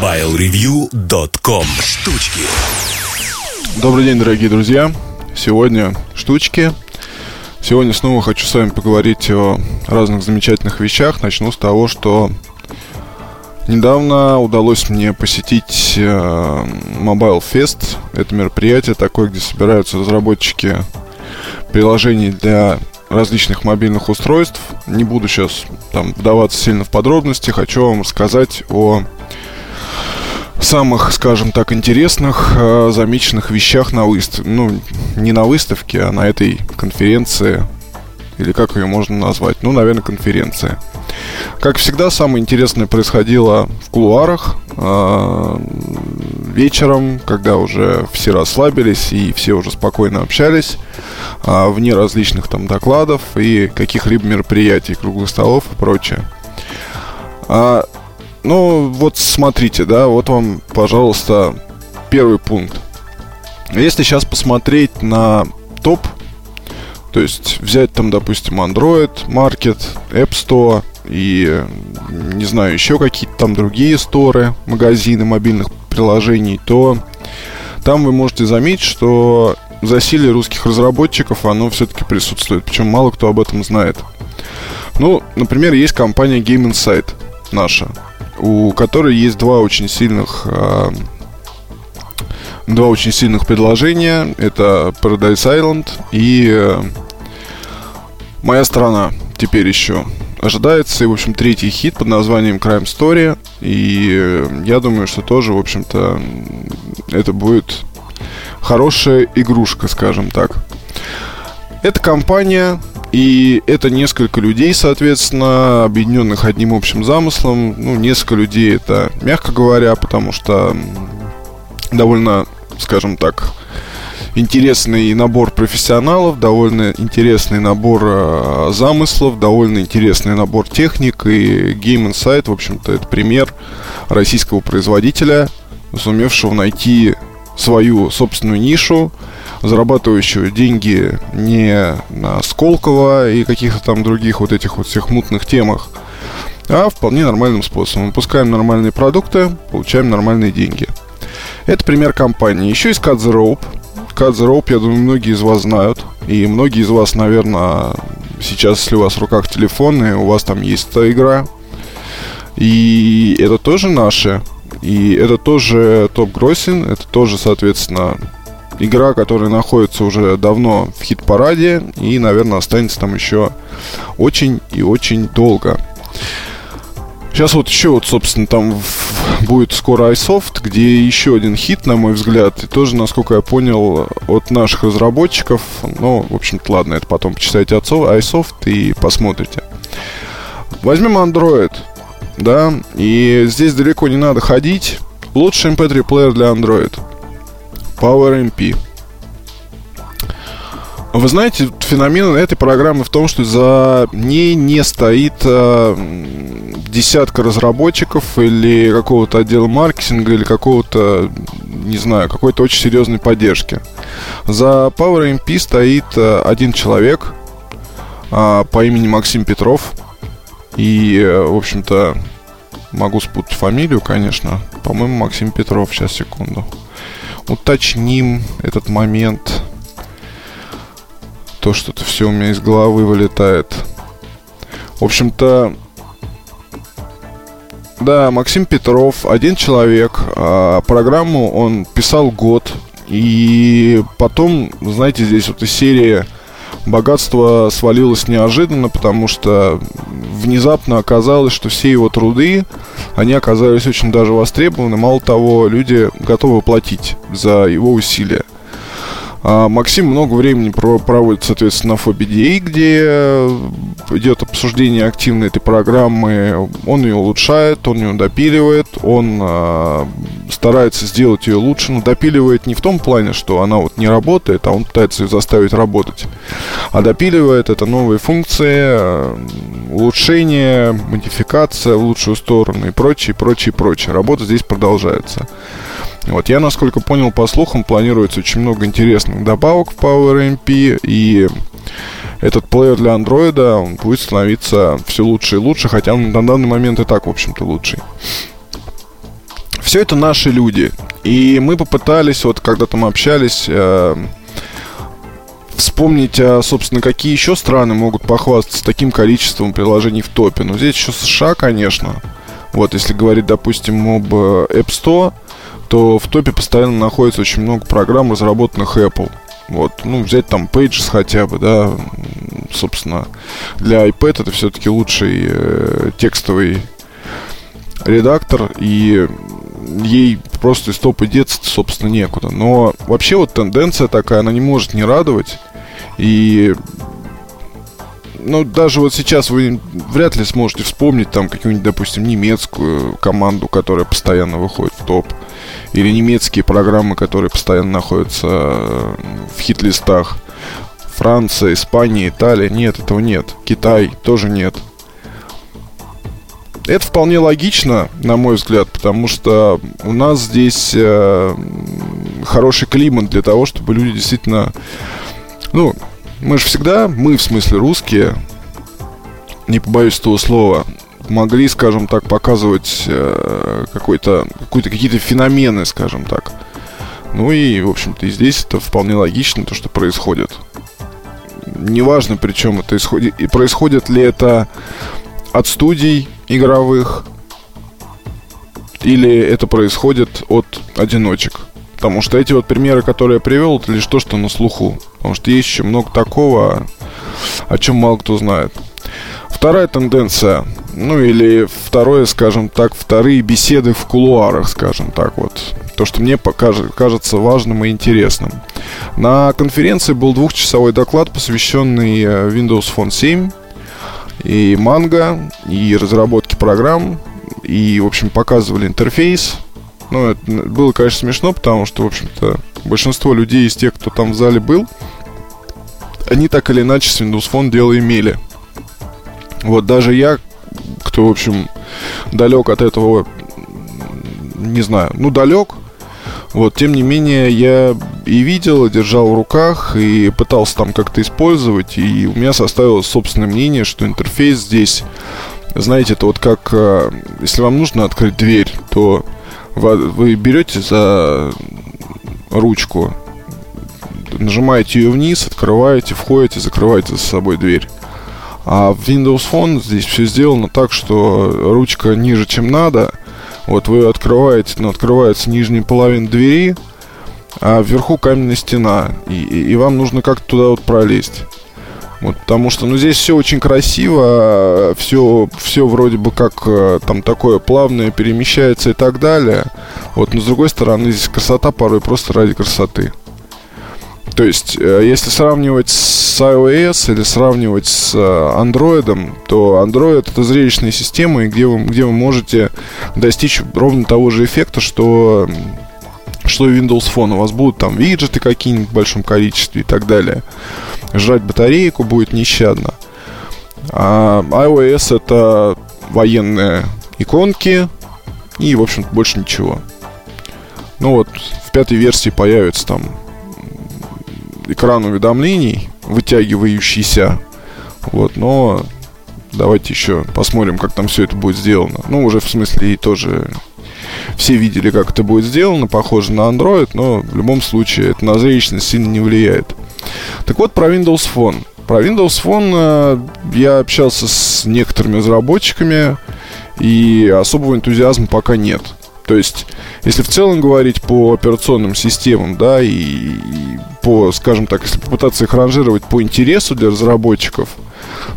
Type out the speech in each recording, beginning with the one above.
MobileReview.com Штучки Добрый день, дорогие друзья. Сегодня штучки. Сегодня снова хочу с вами поговорить о разных замечательных вещах. Начну с того, что недавно удалось мне посетить э, Mobile Fest. Это мероприятие такое, где собираются разработчики приложений для различных мобильных устройств. Не буду сейчас там вдаваться сильно в подробности. Хочу вам рассказать о самых, скажем так, интересных, э, замеченных вещах на выставке. Ну, не на выставке, а на этой конференции. Или как ее можно назвать? Ну, наверное, конференция. Как всегда, самое интересное происходило в кулуарах. Э, вечером, когда уже все расслабились и все уже спокойно общались, э, вне различных там докладов и каких-либо мероприятий, круглых столов и прочее. Ну, вот смотрите, да, вот вам, пожалуйста, первый пункт. Если сейчас посмотреть на топ, то есть взять там, допустим, Android Market, App Store и, не знаю, еще какие-то там другие сторы, магазины мобильных приложений, то там вы можете заметить, что засилие русских разработчиков, оно все-таки присутствует. Причем мало кто об этом знает. Ну, например, есть компания Game Insight наша у которой есть два очень сильных э, два очень сильных предложения. Это Paradise Island и э, Моя страна теперь еще. Ожидается, и, в общем, третий хит под названием Crime Story. И э, я думаю, что тоже, в общем-то, это будет хорошая игрушка, скажем так. Эта компания и это несколько людей, соответственно, объединенных одним общим замыслом. Ну, несколько людей это, мягко говоря, потому что довольно, скажем так, интересный набор профессионалов, довольно интересный набор э, замыслов, довольно интересный набор техник. И Game Insight, в общем-то, это пример российского производителя, сумевшего найти свою собственную нишу, зарабатывающего деньги не на Сколково и каких-то там других вот этих вот всех мутных темах, а вполне нормальным способом. Выпускаем нормальные продукты, получаем нормальные деньги. Это пример компании. Еще есть Cut the я думаю, многие из вас знают. И многие из вас, наверное, сейчас, если у вас в руках телефон, и у вас там есть эта игра. И это тоже наши. И это тоже топ-гроссинг, это тоже, соответственно, игра, которая находится уже давно в хит-параде и, наверное, останется там еще очень и очень долго. Сейчас вот еще вот, собственно, там будет скоро iSoft, где еще один хит, на мой взгляд, и тоже, насколько я понял, от наших разработчиков. Ну, в общем-то, ладно, это потом почитайте отцов, iSoft и посмотрите. Возьмем Android, да, и здесь далеко не надо ходить. Лучший MP3 плеер для Android – PowerMP. Вы знаете, феномен этой программы в том, что за ней не стоит э, десятка разработчиков или какого-то отдела маркетинга или какого-то, не знаю, какой-то очень серьезной поддержки. За PowerMP стоит э, один человек э, по имени Максим Петров. И, э, в общем-то, могу спутать фамилию, конечно. По-моему, Максим Петров. Сейчас, секунду уточним этот момент. То, что это все у меня из головы вылетает. В общем-то, да, Максим Петров, один человек. А программу он писал год. И потом, знаете, здесь вот из серии богатство свалилось неожиданно, потому что внезапно оказалось, что все его труды, они оказались очень даже востребованы. Мало того, люди готовы платить за его усилия. А Максим много времени проводит, соответственно, на FOBDA, где идет обсуждение активной этой программы. Он ее улучшает, он ее допиливает, он э, старается сделать ее лучше, но допиливает не в том плане, что она вот не работает, а он пытается ее заставить работать. А допиливает это новые функции, улучшение, модификация в лучшую сторону и прочее, прочее, прочее. Работа здесь продолжается. Вот я, насколько понял, по слухам, планируется очень много интересных добавок в PowerMP, и этот плеер для андроида он будет становиться все лучше и лучше, хотя он на данный момент и так, в общем-то, лучший. Все это наши люди. И мы попытались, вот когда там общались, э, вспомнить, а, собственно, какие еще страны могут похвастаться таким количеством приложений в топе. Ну, здесь еще США, конечно. Вот, если говорить, допустим, об э, App Store, то в топе постоянно находится очень много программ, разработанных Apple. Вот, ну, взять там Pages хотя бы, да, собственно, для iPad это все-таки лучший э, текстовый редактор, и ей просто из топа деться, собственно, некуда. Но вообще вот тенденция такая, она не может не радовать. И ну, даже вот сейчас вы вряд ли сможете вспомнить там какую-нибудь, допустим, немецкую команду, которая постоянно выходит в топ. Или немецкие программы, которые постоянно находятся э, в хит-листах. Франция, Испания, Италия. Нет, этого нет. Китай тоже нет. Это вполне логично, на мой взгляд, потому что у нас здесь э, хороший климат для того, чтобы люди действительно... Ну, мы же всегда, мы в смысле русские, не побоюсь этого слова, могли, скажем так, показывать э, какой-то, какой-то, какие-то феномены, скажем так. Ну и, в общем-то, и здесь это вполне логично, то, что происходит. Неважно, причем это исходит, и происходит ли это от студий игровых, или это происходит от одиночек. Потому что эти вот примеры, которые я привел, это лишь то, что на слуху. Потому что есть еще много такого, о чем мало кто знает. Вторая тенденция, ну или второе, скажем так, вторые беседы в кулуарах, скажем так вот. То, что мне покажет, кажется важным и интересным. На конференции был двухчасовой доклад, посвященный э, Windows Phone 7 и манго, и разработке программ, и, в общем, показывали интерфейс. Ну, это было, конечно, смешно, потому что, в общем-то, большинство людей из тех, кто там в зале был, они так или иначе с Windows Phone дело имели. Вот даже я, кто, в общем, далек от этого, не знаю, ну, далек, вот, тем не менее, я и видел, и держал в руках, и пытался там как-то использовать, и у меня составилось собственное мнение, что интерфейс здесь, знаете, это вот как, э, если вам нужно открыть дверь, то вы берете за ручку, нажимаете ее вниз, открываете, входите, закрываете за собой дверь. А в Windows Phone здесь все сделано так, что ручка ниже, чем надо – вот вы открываете, ну, открывается нижняя половина двери, а вверху каменная стена. И, и, и вам нужно как-то туда вот пролезть. Вот, потому что, ну, здесь все очень красиво, все, все вроде бы как э, там такое плавное перемещается и так далее. Вот, но с другой стороны, здесь красота порой просто ради красоты. То есть, э, если сравнивать с iOS или сравнивать с э, Android, то Android это зрелищная система, где вы, где вы можете достичь ровно того же эффекта, что что и Windows Phone. У вас будут там виджеты какие-нибудь в большом количестве и так далее. Жрать батарейку будет нещадно. А iOS это военные иконки и, в общем больше ничего. Ну вот, в пятой версии появится там экран уведомлений, вытягивающийся. Вот, но давайте еще посмотрим, как там все это будет сделано. Ну, уже в смысле и тоже все видели, как это будет сделано, похоже на Android, но в любом случае это на зрелищность сильно не влияет. Так вот, про Windows Phone. Про Windows Phone э, я общался с некоторыми разработчиками, и особого энтузиазма пока нет. То есть, если в целом говорить по операционным системам, да, и, и по, скажем так, если попытаться их ранжировать по интересу для разработчиков,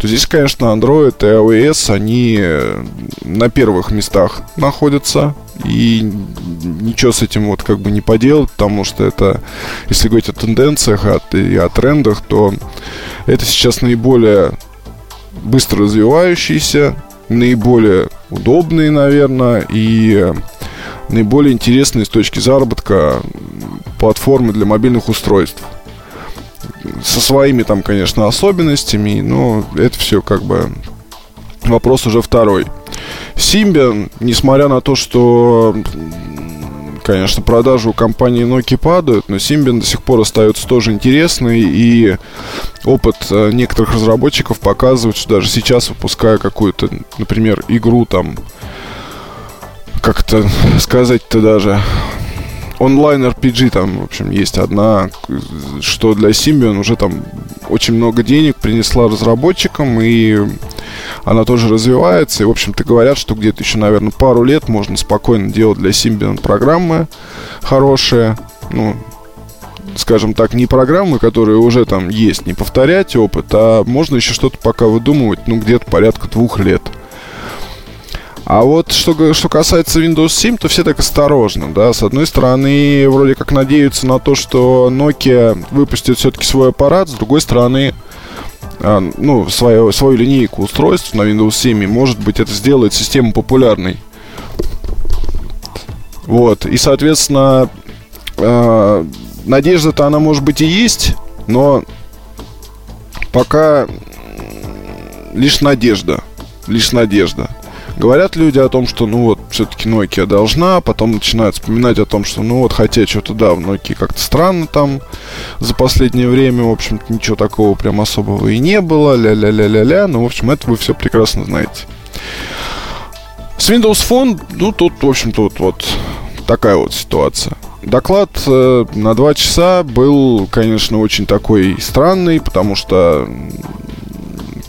то здесь, конечно, Android и iOS, они э, на первых местах находятся. И ничего с этим вот как бы не поделать, потому что это, если говорить о тенденциях от, и о трендах, то это сейчас наиболее быстро развивающиеся, наиболее удобные, наверное, и наиболее интересные с точки заработка платформы для мобильных устройств. Со своими там, конечно, особенностями, но это все как бы вопрос уже второй. Symbian, несмотря на то, что конечно, продажи у компании Nokia падают, но Symbian до сих пор остается тоже интересный, и опыт э, некоторых разработчиков показывает, что даже сейчас, выпуская какую-то, например, игру там как-то сказать-то даже онлайн RPG там, в общем, есть одна, что для Symbian уже там очень много денег принесла разработчикам, и она тоже развивается. И, в общем-то, говорят, что где-то еще, наверное, пару лет можно спокойно делать для Symbian программы хорошие. Ну, скажем так, не программы, которые уже там есть, не повторять опыт, а можно еще что-то пока выдумывать, ну, где-то порядка двух лет. А вот что, что касается Windows 7, то все так осторожно, да. С одной стороны, вроде как надеются на то, что Nokia выпустит все-таки свой аппарат, с другой стороны, а, ну, свою, свою линейку устройств на Windows 7, и, может быть, это сделает систему популярной. Вот, и, соответственно, э, надежда-то она, может быть, и есть, но пока лишь надежда, лишь надежда. Говорят люди о том, что, ну вот, все-таки Nokia должна, потом начинают вспоминать о том, что, ну вот, хотя что-то, да, в Nokia как-то странно там за последнее время, в общем-то, ничего такого прям особого и не было, ля-ля-ля-ля-ля, ну, в общем, это вы все прекрасно знаете. С Windows Phone, ну, тут, в общем-то, вот, вот такая вот ситуация. Доклад э, на два часа был, конечно, очень такой странный, потому что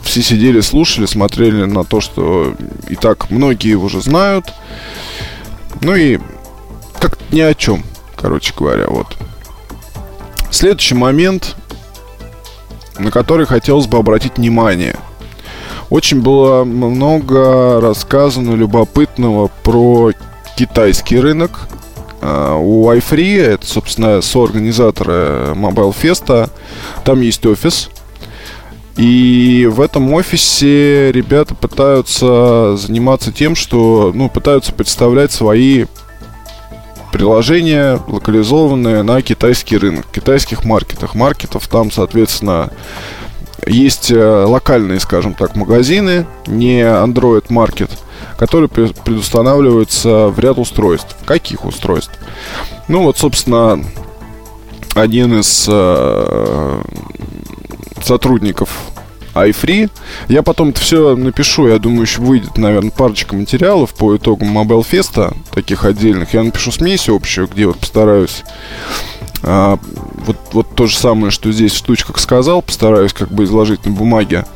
все сидели, слушали, смотрели на то, что и так многие уже знают. Ну и как ни о чем, короче говоря, вот. Следующий момент, на который хотелось бы обратить внимание. Очень было много рассказано любопытного про китайский рынок. А, у iFree, это, собственно, соорганизаторы Mobile Fest, там есть офис – и в этом офисе ребята пытаются заниматься тем, что, ну, пытаются представлять свои приложения, локализованные на китайский рынок, китайских маркетах. Маркетов там, соответственно, есть э, локальные, скажем так, магазины, не Android Market, которые предустанавливаются в ряд устройств. Каких устройств? Ну вот, собственно, один из э, сотрудников iFree. Я потом это все напишу, я думаю, еще выйдет, наверное, парочка материалов по итогам Mobile Fest, таких отдельных. Я напишу смесь общую, где вот постараюсь а, вот, вот то же самое, что здесь в штучках сказал, постараюсь как бы изложить на бумаге.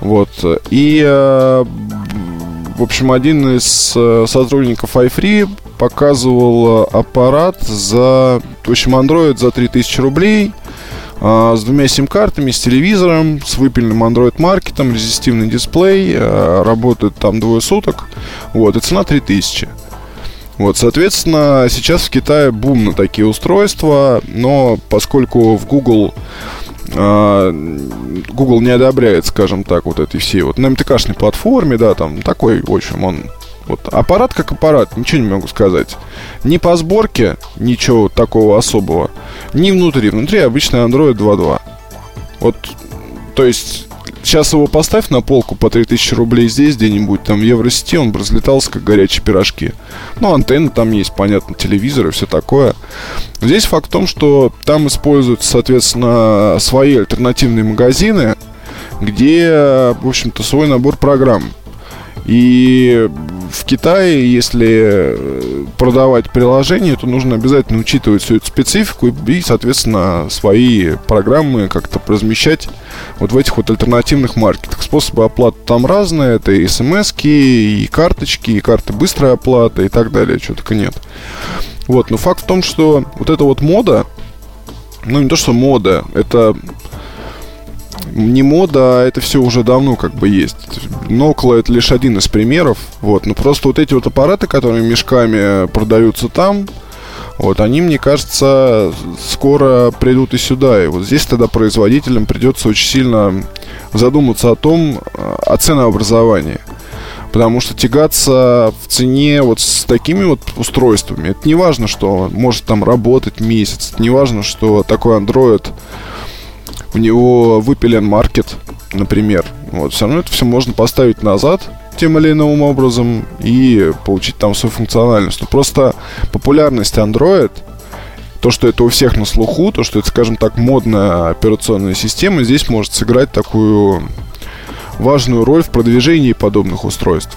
Вот. И, а, в общем, один из а, сотрудников iFree показывал аппарат за, в общем, Android за 3000 рублей – а, с двумя сим-картами, с телевизором, с выпильным Android-маркетом, резистивный дисплей, а, работает там двое суток, вот, и цена 3000. Вот, соответственно, сейчас в Китае бум на такие устройства, но поскольку в Google а, Google не одобряет, скажем так, вот этой всей вот на МТКшной платформе, да, там такой, в общем, он вот аппарат как аппарат, ничего не могу сказать. Ни по сборке, ничего такого особого, ни внутри. Внутри обычный Android 2.2. Вот, то есть, сейчас его поставь на полку по 3000 рублей здесь где-нибудь, там в Евросети, он бы разлетался, как горячие пирожки. Ну, антенны там есть, понятно, телевизор и все такое. Здесь факт в том, что там используются, соответственно, свои альтернативные магазины, где, в общем-то, свой набор программ. И в Китае, если э, продавать приложение, то нужно обязательно учитывать всю эту специфику и, соответственно, свои программы как-то размещать вот в этих вот альтернативных маркетах. Способы оплаты там разные. Это и смс и карточки, и карты быстрой оплаты, и так далее. Чего только нет. Вот, но факт в том, что вот эта вот мода, ну не то, что мода, это не мода, а это все уже давно как бы есть. Нокла это лишь один из примеров. Вот. Но просто вот эти вот аппараты, которые мешками продаются там, вот, они, мне кажется, скоро придут и сюда. И вот здесь тогда производителям придется очень сильно задуматься о том, о ценообразовании. Потому что тягаться в цене вот с такими вот устройствами, это не важно, что может там работать месяц, не важно, что такой Android у него выпилен маркет, например. Вот, все равно это все можно поставить назад тем или иным образом и получить там свою функциональность. Но просто популярность Android, то, что это у всех на слуху, то, что это, скажем так, модная операционная система, здесь может сыграть такую важную роль в продвижении подобных устройств.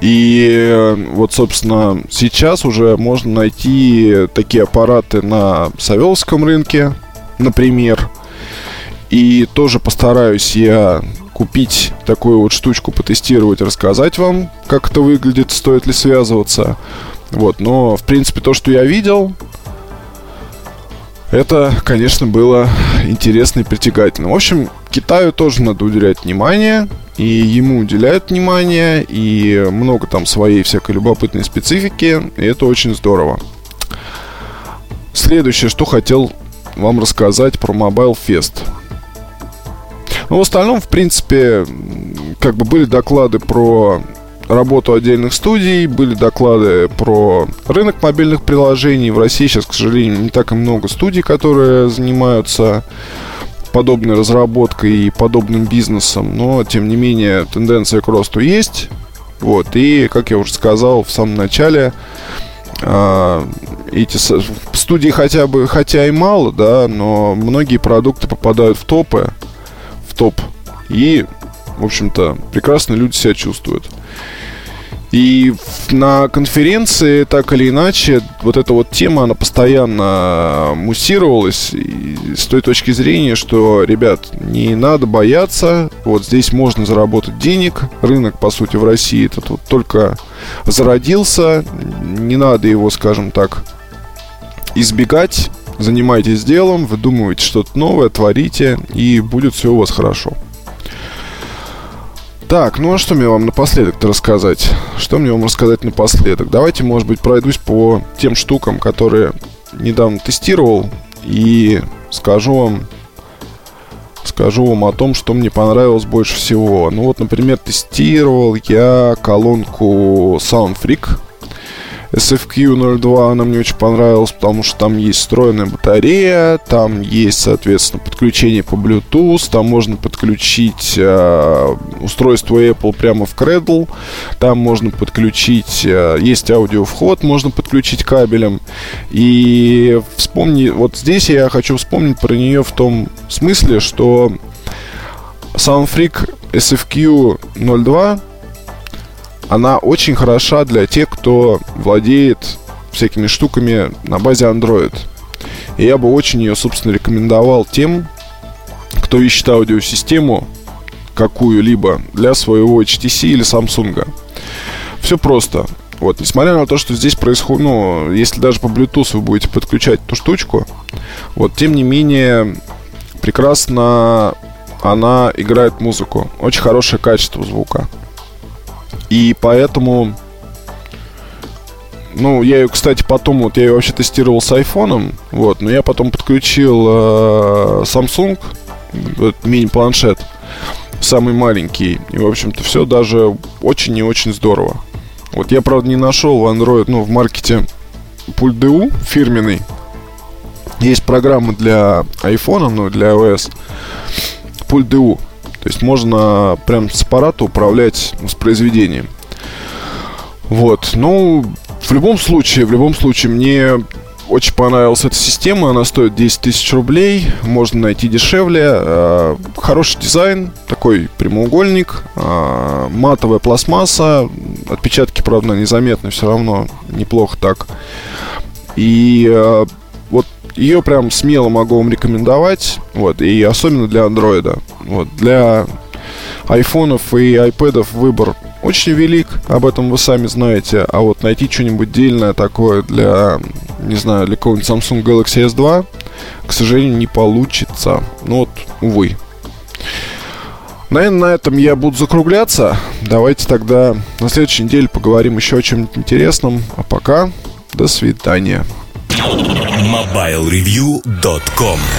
И вот, собственно, сейчас уже можно найти такие аппараты на Савеловском рынке, например. И тоже постараюсь я купить такую вот штучку, потестировать, рассказать вам, как это выглядит, стоит ли связываться. Вот, но, в принципе, то, что я видел, это, конечно, было интересно и притягательно. В общем, Китаю тоже надо уделять внимание, и ему уделяют внимание, и много там своей всякой любопытной специфики, и это очень здорово. Следующее, что хотел вам рассказать про Mobile Fest – но ну, в остальном, в принципе, как бы были доклады про работу отдельных студий, были доклады про рынок мобильных приложений. В России сейчас, к сожалению, не так и много студий, которые занимаются подобной разработкой и подобным бизнесом, но, тем не менее, тенденция к росту есть. Вот, и, как я уже сказал в самом начале, эти студии хотя бы, хотя и мало, да, но многие продукты попадают в топы, топ. И, в общем-то, прекрасно люди себя чувствуют. И на конференции, так или иначе, вот эта вот тема, она постоянно муссировалась и с той точки зрения, что, ребят, не надо бояться, вот здесь можно заработать денег, рынок, по сути, в России этот вот только зародился, не надо его, скажем так, избегать, занимайтесь делом, выдумывайте что-то новое, творите, и будет все у вас хорошо. Так, ну а что мне вам напоследок-то рассказать? Что мне вам рассказать напоследок? Давайте, может быть, пройдусь по тем штукам, которые недавно тестировал, и скажу вам, скажу вам о том, что мне понравилось больше всего. Ну вот, например, тестировал я колонку SoundFreak SFQ02 она мне очень понравилась, потому что там есть встроенная батарея, там есть, соответственно, подключение по Bluetooth, там можно подключить э, устройство Apple прямо в Cradle, там можно подключить, э, есть аудиовход, можно подключить кабелем. И вспомни, вот здесь я хочу вспомнить про нее в том смысле, что SoundFreak SFQ02 она очень хороша для тех, кто владеет всякими штуками на базе Android. И я бы очень ее, собственно, рекомендовал тем, кто ищет аудиосистему какую-либо для своего HTC или Samsung. Все просто. Вот, несмотря на то, что здесь происходит, ну, если даже по Bluetooth вы будете подключать эту штучку, вот, тем не менее, прекрасно она играет музыку. Очень хорошее качество звука. И поэтому... Ну, я ее, кстати, потом, вот я ее вообще тестировал с айфоном, вот, но я потом подключил э, Samsung, мини-планшет, самый маленький, и, в общем-то, все даже очень и очень здорово. Вот я, правда, не нашел в Android, ну, в маркете пульт DU фирменный. Есть программа для iPhone, ну, для iOS, пульт DU. То есть можно прям с аппарата управлять воспроизведением. Вот, ну, в любом случае, в любом случае, мне очень понравилась эта система, она стоит 10 тысяч рублей, можно найти дешевле. Э, хороший дизайн, такой прямоугольник, э, матовая пластмасса, отпечатки, правда, незаметны, все равно неплохо так. И э, ее прям смело могу вам рекомендовать, вот, и особенно для андроида. Вот, для айфонов и айпэдов выбор очень велик, об этом вы сами знаете. А вот найти что-нибудь дельное такое для, не знаю, для какого-нибудь Samsung Galaxy S2, к сожалению, не получится. Ну вот, увы. Наверное, на этом я буду закругляться. Давайте тогда на следующей неделе поговорим еще о чем-нибудь интересном. А пока, до свидания. MobileReview.com